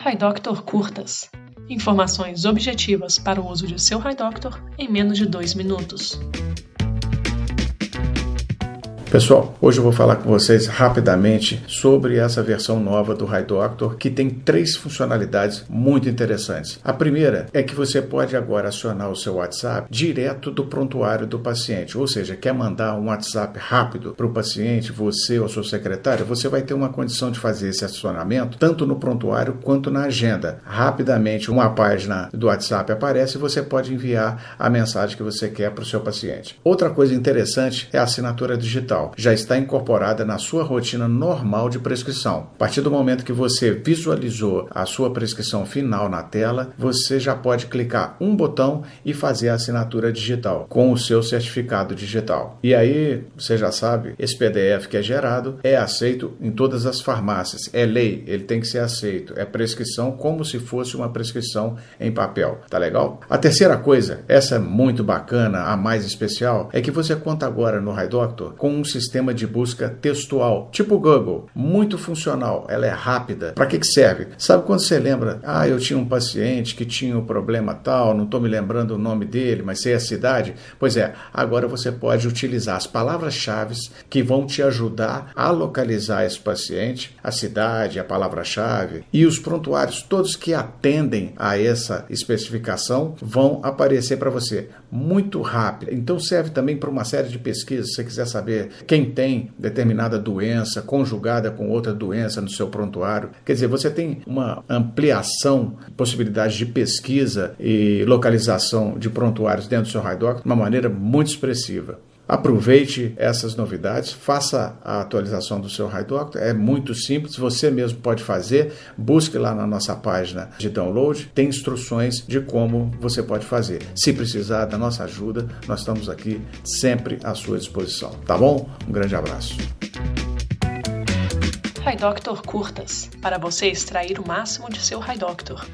HiDoctor Curtas. Informações objetivas para o uso de seu HiDoctor em menos de dois minutos. Pessoal, hoje eu vou falar com vocês rapidamente sobre essa versão nova do HiDoctor que tem três funcionalidades muito interessantes. A primeira é que você pode agora acionar o seu WhatsApp direto do prontuário do paciente, ou seja, quer mandar um WhatsApp rápido para o paciente, você ou seu secretário, você vai ter uma condição de fazer esse acionamento tanto no prontuário quanto na agenda. Rapidamente, uma página do WhatsApp aparece e você pode enviar a mensagem que você quer para o seu paciente. Outra coisa interessante é a assinatura digital já está incorporada na sua rotina normal de prescrição. A partir do momento que você visualizou a sua prescrição final na tela, você já pode clicar um botão e fazer a assinatura digital com o seu certificado digital. E aí, você já sabe, esse PDF que é gerado é aceito em todas as farmácias. É lei, ele tem que ser aceito. É prescrição como se fosse uma prescrição em papel. Tá legal? A terceira coisa, essa é muito bacana, a mais especial, é que você conta agora no HiDoctor com um sistema de busca textual, tipo Google, muito funcional, ela é rápida. Para que, que serve? Sabe quando você lembra, ah, eu tinha um paciente que tinha um problema tal, não estou me lembrando o nome dele, mas sei a cidade? Pois é, agora você pode utilizar as palavras-chave que vão te ajudar a localizar esse paciente, a cidade, a palavra-chave e os prontuários todos que atendem a essa especificação vão aparecer para você muito rápido. Então serve também para uma série de pesquisas, se você quiser saber quem tem determinada doença conjugada com outra doença no seu prontuário. Quer dizer, você tem uma ampliação, possibilidade de pesquisa e localização de prontuários dentro do seu RaiDoc de uma maneira muito expressiva. Aproveite essas novidades, faça a atualização do seu RaiDoctor, é muito simples, você mesmo pode fazer. Busque lá na nossa página de download, tem instruções de como você pode fazer. Se precisar da nossa ajuda, nós estamos aqui sempre à sua disposição. Tá bom? Um grande abraço. RaiDoctor Curtas para você extrair o máximo de seu RaiDoctor.